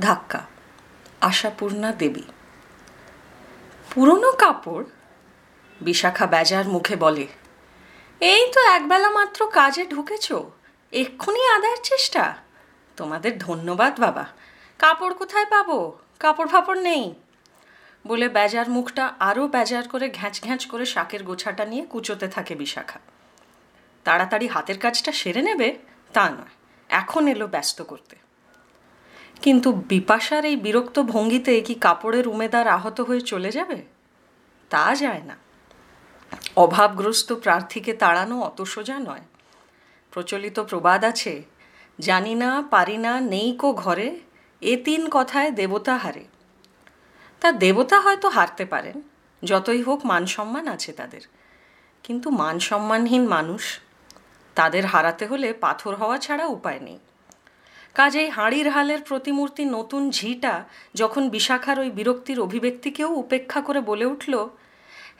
ধাক্কা। আশাপূর্ণা দেবী। পুরনো কাপড়? বিশাখা বেজার মুখে বলে, এই তো একবেলা মাত্র কাজে ঢুকেছ। এক্ষুনি আদায়ের চেষ্টা। তোমাদের ধন্যবাদ, বাবা। কাপড় কোথায় পাবো? কাপড় ফাপড় নেই। বলে বেজার মুখটা আরও বেজার করে ঘ্যাঁচ ঘ্যাঁচ করে শাকের গোছাটা নিয়ে কুচোতে থাকে বিশাখা। তাড়াতাড়ি হাতের কাজটা সেরে নেবে? তা নয়। এখন এলো ব্যস্ত করতে। কিন্তু বিপাশার এই বিরক্ত ভঙ্গিতে কি কাপড়ের উমেদার আহত হয়ে চলে যাবে? তা যায় না। অভাবগ্রস্ত প্রার্থীকে তাড়ানো অত সোজা নয়। প্রচলিত প্রবাদ আছে, জানি না, পারি না, নেই কো ঘরে, এ তিন কথায় দেবতা হারে। তা দেবতা হয়তো হারতে পারেন, যতই হোক মান সম্মান আছে তাদের। কিন্তু মান সম্মানহীন মানুষ, তাদের হারাতে হলে পাথর হওয়া ছাড়া উপায় নেই। কাজেই হাঁড়ির হালের প্রতিমূর্তি নতুন ঝিটা যখন বিশাখার ওই বিরক্তির অভিব্যক্তিকেও উপেক্ষা করে বলে উঠল,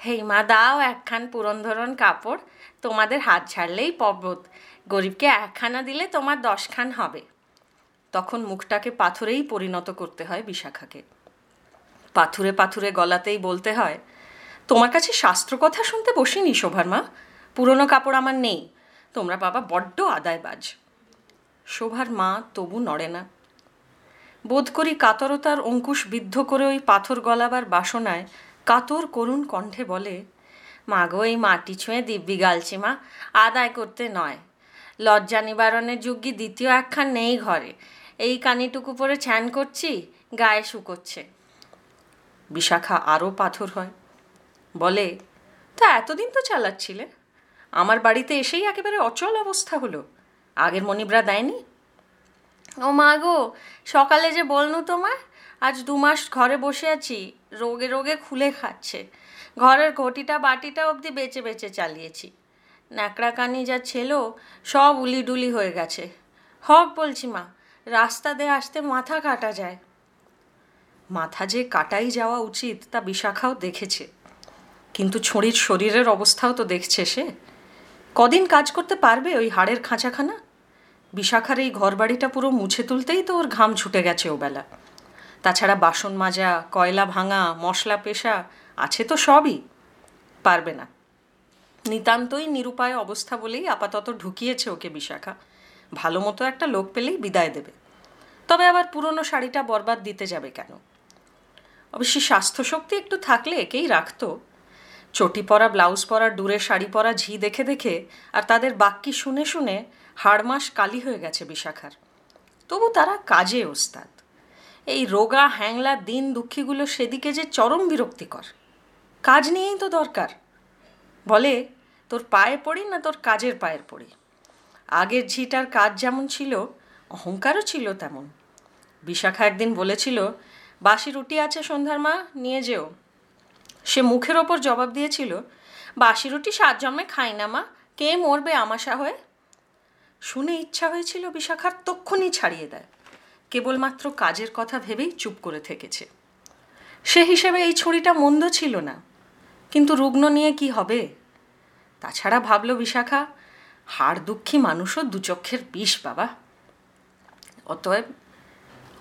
হেই মা, দাও একখান পুরন্ধরন কাপড়, তোমাদের হাত ছাড়লেই পর্বত। গরিবকে একখানা দিলে তোমার দশখান হবে। তখন মুখটাকে পাথরেই পরিণত করতে হয় বিশাখাকে। পাথুরে পাথুরে গলাতেই বলতে হয়, তোমার কাছে শাস্ত্র কথা শুনতে বসিনি শোভার মা? পুরনো কাপড় আমার নেই। তোমরা বাবা বড্ড আদায়বাজ। শোভার মা তবু নড়ে না। বোধ করি কাতরতার অঙ্কুশ বিদ্ধ করে ওই পাথর গলাবার বাসনায় কাতর করুণ কণ্ঠে বলে মা গো এই মাটি ছুঁয়ে দিব্যি গালছি মা, আদায় করতে নয়। লজ্জা নিবারণের যুগি দ্বিতীয় একখান নেই ঘরে। এই কানিটুকু পরে ছ্যান করছি, গায়ে শুকোচ্ছে বিশাখা আরও পাথর হয়। বলে, তা এতদিন তো চালাচ্ছিলে? আমার বাড়িতে এসেই একেবারে অচল অবস্থা হলো। আগের মনিবরা দেয়নি? ও মা গো, সকালে যে বলনু তোমার, আজ দু মাস ঘরে বসে আছি, রোগে রোগে খুলে খাচ্ছে। ঘরের ঘটিটা বাটিটা অবধি বেচে বেচে চালিয়েছি। ন্যাকড়া কানি যা ছিল, সব উলিডুলি হয়ে গেছে। হক বলছি মা, রাস্তা দিয়ে আসতে মাথা কাটা যায়। মাথা যে কাটাই যাওয়া উচিত, তা বিশাখাও দেখেছে। কিন্তু ছড়ির শরীরের অবস্থাও তো দেখছে সে। কদিন কাজ করতে পারবে ওই হাড়ের খাঁচাখানা? বিশাখার এই ঘরবাড়িটা পুরো মুছে তুলতেই তো ওর ঘাম ছুটে গেছে ও বেলা তাছাড়া বাসন মাজা, কয়লা ভাঙা, মশলা পেশা আছে তো সবই। পারবে না। নিতান্তই নিরুপায় অবস্থা বলেই আপাতত ঢুকিয়েছে ওকে বিশাখা। ভালো মতো একটা লোক পেলেই বিদায় দেবে। তবে আবার পুরনো শাড়িটা বরবাদ দিতে যাবে কেন? অবশ্যই স্বাস্থ্যশক্তি একটু থাকলে একেই রাখতো। চটি পরা, ব্লাউজ পরা, ডুরে শাড়ি পরা ঝি দেখে দেখে আর তাদের বাক্যি শুনে শুনে হাড়মাস কালি হয়ে গেছে বিশাখার। তবু তারা কাজে ওস্তাদ। এই রোগা হ্যাংলা দিন দুঃখীগুলো সেদিকে যে চরম বিরক্তিকর। কাজ নিয়েই তো দরকার। বলে, তোর পায়ে পড়ি না তোর কাজের পায়ের পড়ি? আগের ঝিটার কাজ যেমন ছিল, অহংকারও ছিল তেমন। বিশাখা একদিন বলেছিল, বাসি রুটি আছে সন্ধ্যার মা, নিয়ে যেও। সে মুখের ওপর জবাব দিয়েছিল, বাসি রুটি সাত জন্মে খাই না মা, কে মরবে আমাশা হয়ে? শুনে ইচ্ছা হয়েছিল বিশাখার তক্ষুনি ছাড়িয়ে দেয়। কেবলমাত্র কাজের কথা ভেবেই চুপ করে থেকেছে। সে হিসেবে এই ছুরিটা মন্দ ছিল না। কিন্তু রুগ্ন নিয়ে কি হবে? তাছাড়া ভাবল বিশাখা হাড় দুঃখী মানুষও দুচক্ষের বিষ, বাবা। অতএব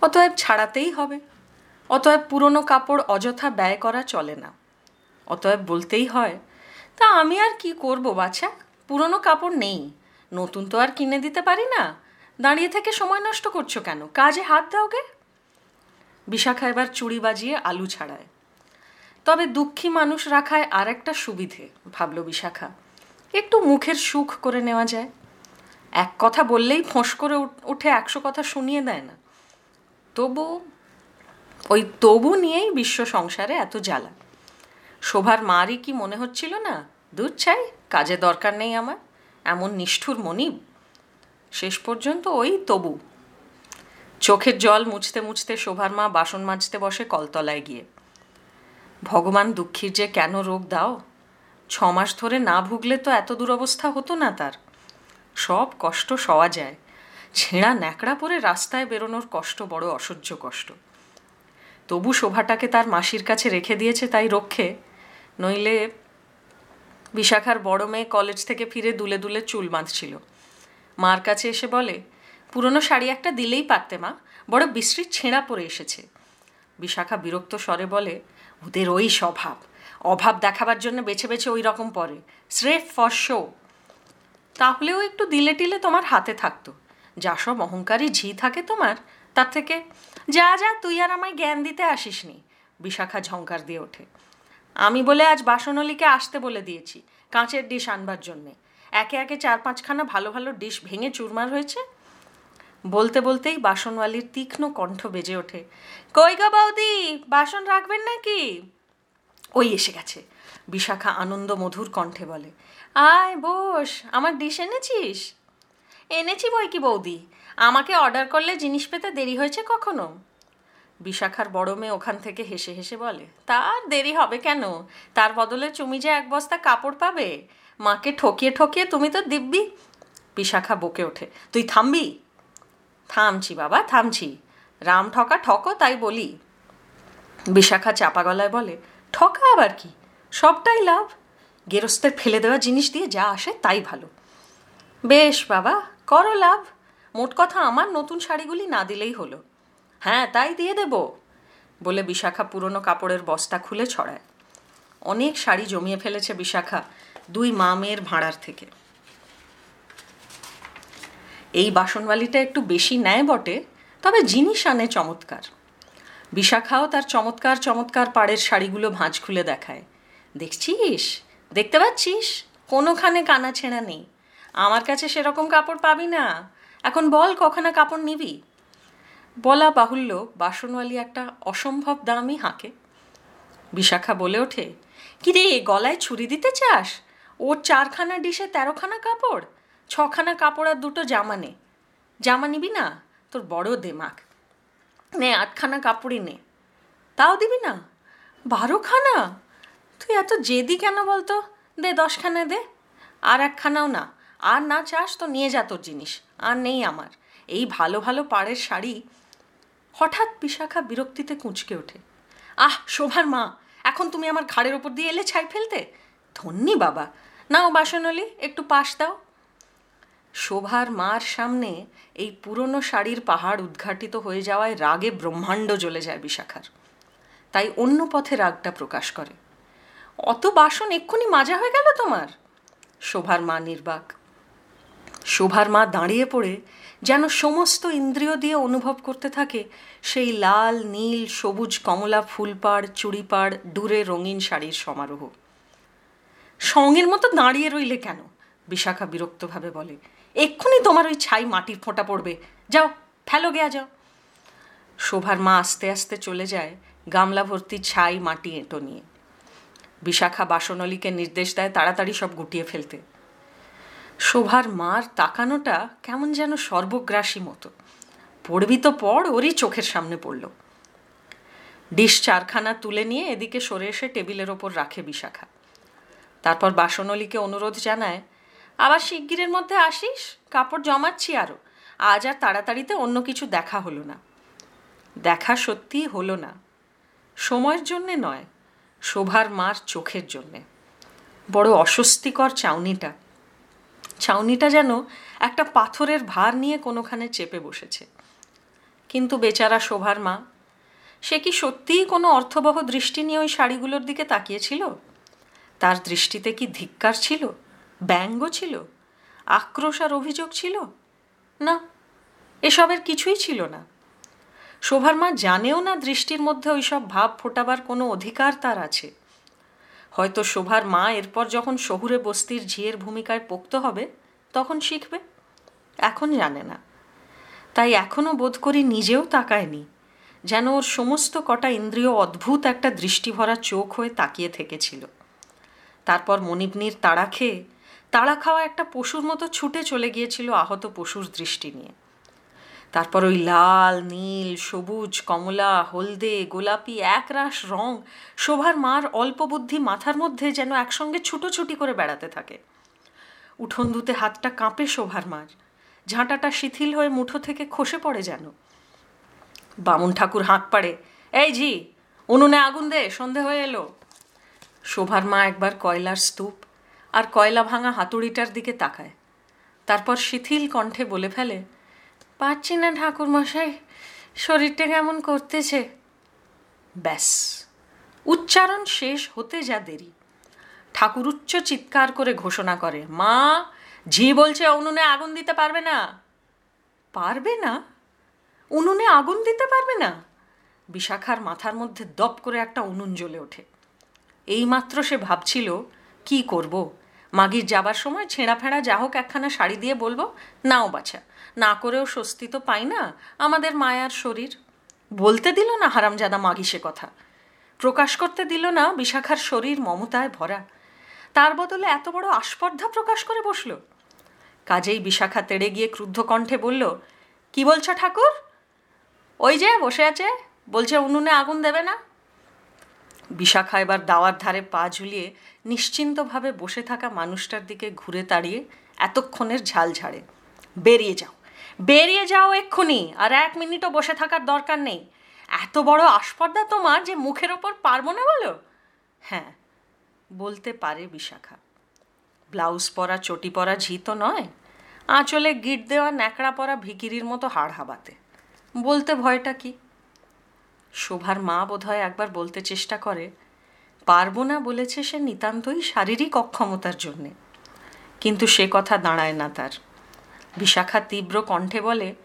অতএব ছাড়াতেই হবে। অতএব পুরনো কাপড় অযথা ব্যয় করা চলে না। অতএব বলতেই হয়, তা আমি আর কি করব বাছা? পুরনো কাপড় নেই। নতুন তো আর কিনে দিতে পারি না। দাঁড়িয়ে থেকে সময় নষ্ট করছ কেন? কাজে হাত দাওগে বিশাখা এবার চুড়ি বাজিয়ে আলু ছাড়ায়। তবে দুঃখী মানুষ রাখায় আর একটা সুবিধে, ভাবল বিশাখা। একটু মুখের সুখ করে নেওয়া যায়। এক কথা বললেই ফোঁস করে উঠে একশো কথা শুনিয়ে দেয় না। তবু, ওই তবু নিয়েই বিশ্ব সংসারে এত জ্বালা। শোভার মারই কি মনে হচ্ছিল না? দুধ চাই, কাজে দরকার নেই আমার। এমন নিষ্ঠুর মনিব শেষ পর্যন্ত ওই তবু। চোখের জল মুছতে মুছতে শোভার মা বাসন মাজতে বসে কলতলায় গিয়ে। ভগবান দুঃখীর যে কেন রোগ দাও? ছ মাস ধরে না ভুগলে তো এত দুরবস্থা হতো না তার। সব কষ্ট সওয়া যায়। ছেঁড়া ন্যাকড়া পরে রাস্তায় বেরোনোর কষ্ট বড় অসহ্য কষ্ট। তবু শোভাটাকে তার মাসির কাছে রেখে দিয়েছে তাই রক্ষে, নইলে বিশাখার বড় মেয়ে কলেজ থেকে ফিরে দুলে দুলে চুল বাঁধছিল। মার কাছে এসে বলে, পুরনো শাড়ি একটা দিলেই পারতে মা, বড় বিশ্রী ছেঁড়া পরে এসেছে। বিশাখা বিরক্ত স্বরে বলে, ওদের ওই স্বভাব, অভাব দেখাবার জন্য বেছে বেছে ওই রকম পরে, স্রেফ ফর শো তাহলেও একটু দিলে টিলে তোমার হাতে থাকতো। যা সব অহংকারী ঝি থাকে তোমার, তার থেকে যা যা, তুই আর আমায় জ্ঞান দিতে আসিসনি। বিশাখা ঝঙ্কার দিয়ে ওঠে। আমি বলে আজ বাসনলিকে আসতে বলে দিয়েছি, কাঁচের ডিশ আনবার জন্যে। একে একে চার পাঁচখানা ভালো ভালো ডিশ ভেঙে চুরমার হয়েছে? বলতে বলতেই বাসনওয়ালির তীক্ষ্ণ কণ্ঠ বেজে ওঠে। কই গো বৌদি, বাসন রাখবেন নাকি? ওই এসে গেছে, বিশাখা আনন্দ মধুর কণ্ঠে বলে। আয় বস, আমার ডিশ এনেছিস? এনেছি বই কি বৌদি, আমাকে অর্ডার করলে জিনিস পেতে দেরি হয়েছে কখনো? বিশাখার বড় মেয়ে ওখান থেকে হেসে হেসে বলে তার দেরি হবে কেন? তার বদলে চুমি যে এক বস্তা কাপড় পাবে? মাকে ঠকিয়ে ঠকিয়ে তুমি তো দিব্যি বিশাখা বকে ওঠে, তুই থামবি? থামছি বাবা, থামছি। রাম ঠকা ঠকো, তাই বলি। বিশাখা চাপা গলায় বলে, ঠকা আবার কি? সবটাই লাভ। গেরস্তের ফেলে দেওয়া জিনিস দিয়ে যা আসে তাই ভালো। বেশ বাবা, করো লাভ। মোট কথা আমার নতুন শাড়িগুলি না দিলেই হলো। হ্যাঁ তাই দিয়ে দেব, বলে বিশাখা পুরনো কাপড়ের বস্তা খুলে ছড়ায়। অনেক শাড়ি জমিয়ে ফেলেছে বিশাখা দুই মা মেয়ের ভাড়ার থেকে। এই বাসনওয়ালিটা একটু বেশি নেয় বটে, তবে জিনিস আনে চমৎকার। বিশাখাও তার চমৎকার চমৎকার পাড়ের শাড়িগুলো ভাঁজ খুলে দেখায়। দেখছিস? দেখতে পাচ্ছিস? কোনোখানে কানা ছেঁড়া নেই। আমার কাছে সেরকম কাপড় পাবি না। এখন বল কখানা কাপড় নিবি? বলা বাহুল্য বাসনওয়ালি একটা অসম্ভব দামই হাঁকে। বিশাখা বলে ওঠে, কি রে, গলায় ছুরি দিতে চাস? ওর চারখানা ডিশে তেরোখানা কাপড়? ছখানা কাপড় আর দুটো জামা নে। জামা নিবি না, তোর বড় দেমাক। নে, আটখানা কাপড়ই নে। তাও দিবি না? বারোখানা? তুই এত জেদি কেন বলতো? দে, দশখানা দে। আর একখানাও না। আর না চাস তো নিয়ে যা তোর জিনিস। আর নেই আমার। এই ভালো ভালো পাড়ের শাড়ি হঠাৎ বিশাখা বিরক্তিতে কুঁচকে ওঠে। আহ, শোভার মা, এখন তুমি আমার ঘাড়ের ওপর দিয়ে এলে ছাই ফেলতে? ধন্যি বাবা। নাও বাসনলি, একটু পাশ দাও। শোভার মার সামনে এই পুরনো শাড়ির পাহাড় উদ্ঘাটিত হয়ে যাওয়ায় রাগে ব্রহ্মাণ্ড জ্বলে যায় বিশাখার। তাই অন্য পথে রাগটা প্রকাশ করে। অত বাসন এক্ষুনি মাজা হয়ে গেল তোমার? শোভার মা নির্বাক। শোভার মা দাঁড়িয়ে পড়ে যেন সমস্ত ইন্দ্রিয় দিয়ে অনুভব করতে থাকে সেই লাল, নীল, সবুজ, কমলা, ফুলপাড়, চুড়িপাড়, দূরে রঙিন শাড়ির সমারোহ। সঙ্গের মতো দাঁড়িয়ে রইলে কেন? বিশাখা বিরক্তভাবে বলে, এক্ষুনি তোমার ওই ছাই মাটির ফোঁটা পড়বে। যাও, ফেলো গেয়া যাও। শোভার মা আস্তে আস্তে চলে যায় গামলা ভর্তি ছাই মাটি এঁটো নিয়ে। বিশাখা বাসনলিকে নির্দেশ দেয় তাড়াতাড়ি সব গুটিয়ে ফেলতে। শোভার মার তাকানোটা কেমন যেন সর্বগ্রাসী মতো। পড়বি তো পড় ওরই চোখের সামনে পড়ল। ডিশ চারখানা তুলে নিয়ে এদিকে সরে এসে টেবিলের ওপর রাখে বিশাখা। তারপর বাসনলিকে অনুরোধ জানায়, আবার শিগগিরের মধ্যে আসিস? কাপড় জমাচ্ছি আরও আজ আর তাড়াতাড়িতে অন্য কিছু দেখা হলো না। দেখা সত্যিই হলো না। সময়ের জন্যে নয়, শোভার মার চোখের জন্যে। বড় অস্বস্তিকর চাউনিটা ছাউনিটা যেন একটা পাথরের ভার নিয়ে কোনোখানে চেপে বসেছে। কিন্তু বেচারা শোভার মা, সে কি সত্যিই কোনো অর্থবহ দৃষ্টি নিয়ে ওই শাড়িগুলোর দিকে তাকিয়েছিল? তার দৃষ্টিতে কি ধিক্কার ছিল? ব্যঙ্গ ছিল? আক্রোশ আর অভিযোগ ছিল? না, এসবের কিছুই ছিল না। শোভার মা জানেও না দৃষ্টির মধ্যে ওইসব ভাব ফোটাবার কোনো অধিকার তার আছে। হয়তো শোভার মা এরপর যখন শহুরে বস্তির ঝিয়ের ভূমিকায় পোক্ত হবে, তখন শিখবে। এখন জানে না। তাই এখনও বোধ করি নিজেও তাকায়নি, যেন ওর সমস্ত কটা ইন্দ্রিয় অদ্ভুত একটা দৃষ্টিভরা চোখ হয়ে তাকিয়ে থেকেছিল। তারপর মনিবনির তাড়া খেয়ে তাড়া খাওয়া একটা পশুর মতো ছুটে চলে গিয়েছিল আহত পশুর দৃষ্টি নিয়ে। তারপর ওই লাল, নীল, সবুজ, কমলা, হলদে, গোলাপি, একরাশ রং শোভার মার অল্প বুদ্ধি মাথার মধ্যে যেন একসঙ্গে ছুটোছুটি করে বেড়াতে থাকে। উঠোন ধুতে হাতটা কাঁপে শোভার মার। ঝাঁটাটা শিথিল হয়ে মুঠো থেকে খসে পড়ে যেন। বামুন ঠাকুর হাঁক পাড়ে, এই জি উনুনে আগুন দে, সন্ধে হয়ে এলো। শোভার মা একবার কয়লার স্তূপ আর কয়লা ভাঙা হাতুড়িটার দিকে তাকায়। তারপর শিথিল কণ্ঠে বলে ফেলে পারছি না ঠাকুর মশাই শরীরটা কেমন করতেছে? ব্যাস। উচ্চারণ শেষ হতে যা দেরি। ঠাকুর উচ্চ চিৎকার করে ঘোষণা করে, মা, ঝি বলছে উনুনে আগুন দিতে পারবে না। পারবে না? উনুনে আগুন দিতে পারবে না? বিশাখার মাথার মধ্যে দপ করে একটা উনুন জ্বলে ওঠে। এইমাত্র সে ভাবছিল, কি করব? মাগির যাবার সময় ছেঁড়া ফেঁড়া যা হোক একখানা শাড়ি দিয়ে বলব, নাও বাছা। না করেও স্বস্তি তো পাই না আমাদের মায়ার শরীর। বলতে দিল না হারামজাদা মাগি সে কথা। প্রকাশ করতে দিল না বিশাখার শরীর মমতায় ভরা। তার বদলে এত বড় আস্পর্ধা প্রকাশ করে বসল। কাজেই বিশাখা তেড়ে গিয়ে ক্রুদ্ধ কণ্ঠে বলল, কি বলছো ঠাকুর? ওই যে বসে আছে। বলছে, উনুনে আগুন দেবে না? বিশাখা এবার দাওয়ার ধারে পা ঝুলিয়ে নিশ্চিন্তভাবে বসে থাকা মানুষটার দিকে ঘুরে তাড়িয়ে এতক্ষণের ঝাল ঝাড়ে। বেরিয়ে যাও বেরিয়ে যাও এক্ষুনি, আর এক মিনিটও বসে থাকার দরকার নেই। এত বড় আস্পর্ধা তোমার যে মুখের ওপর পারব না বলো? হ্যাঁ বলতে পারে বিশাখা। ব্লাউজ পরা, চটি পরা ঝি তো নয়। আঁচলে গিট দেওয়া, ন্যাকড়া পরা ভিকিরির মতো হাড় হাবাতে। বলতে ভয়টা কি? শোভার মা বোধহয় একবার বলতে চেষ্টা করে, পারব না, বলেছে সে নিতান্তই শারীরিক অক্ষমতার জন্যে। কিন্তু সে কথা দাঁড়ায় না তার। বিশাখা তীব্র কণ্ঠে বলে,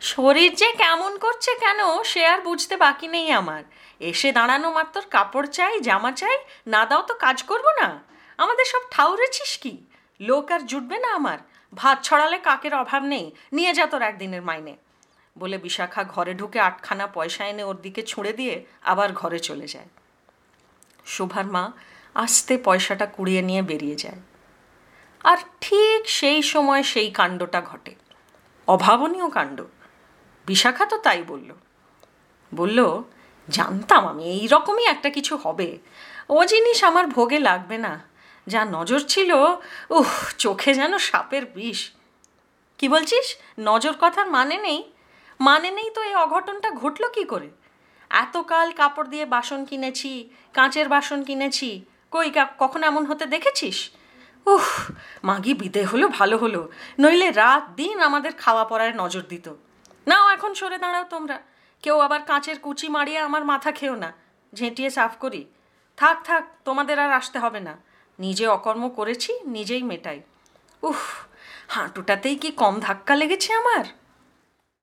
শরীর যে কেমন করছে কেন, সে আর বুঝতে বাকি নেই আমার। এসে দাঁড়ানো মাত্র কাপড় চাই, জামা চাই, না দাও তো কাজ করব না। আমাদের সব ঠাউরেছিস কি? লোক আর জুটবে না আমার। ভাত ছড়ালে কাকের অভাব নেই। নিয়ে যা তোর একদিনের মাইনে। বলে বিশাখা ঘরে ঢুকে আটখানা পয়সা এনে ওর দিকে ছুঁড়ে দিয়ে আবার ঘরে চলে যায়। শোভার মা আস্তে পয়সাটা কুড়িয়ে নিয়ে বেরিয়ে যায়। আর ঠিক সেই সময় সেই কাণ্ডটা ঘটে। অভাবনীয় কাণ্ড। বিশাখা তো তাই বলল। বলল, জানতাম আমি এই রকমই একটা কিছু হবে। ও জিনিস আমার ভোগে লাগবে না। যা নজর ছিল, উহ, চোখে যেন সাপের বিষ। কি বলছিস? নজর কথার মানে নেই। মানে নেই তো এই অঘটনটা ঘটলো কি করে? এতকাল কাপড় দিয়ে বাসন কিনেছি, কাঁচের বাসন কিনেছি, কই কখন এমন হতে দেখেছিস? উহ মাগি বিদে হলো, ভালো হলো। নইলে রাত দিন আমাদের খাওয়া পড়ায় নজর দিত। নাও এখন সরে দাঁড়াও তোমরা। কেউ আবার কাঁচের কুচি মারিয়ে আমার মাথা খেও না। ঝেঁটিয়ে সাফ করি। থাক থাক, তোমাদের আর আসতে হবে না। নিজে অকর্ম করেছি, নিজেই মেটাই। উফ, হাঁটুটাতেই কি কম ধাক্কা লেগেছে আমার?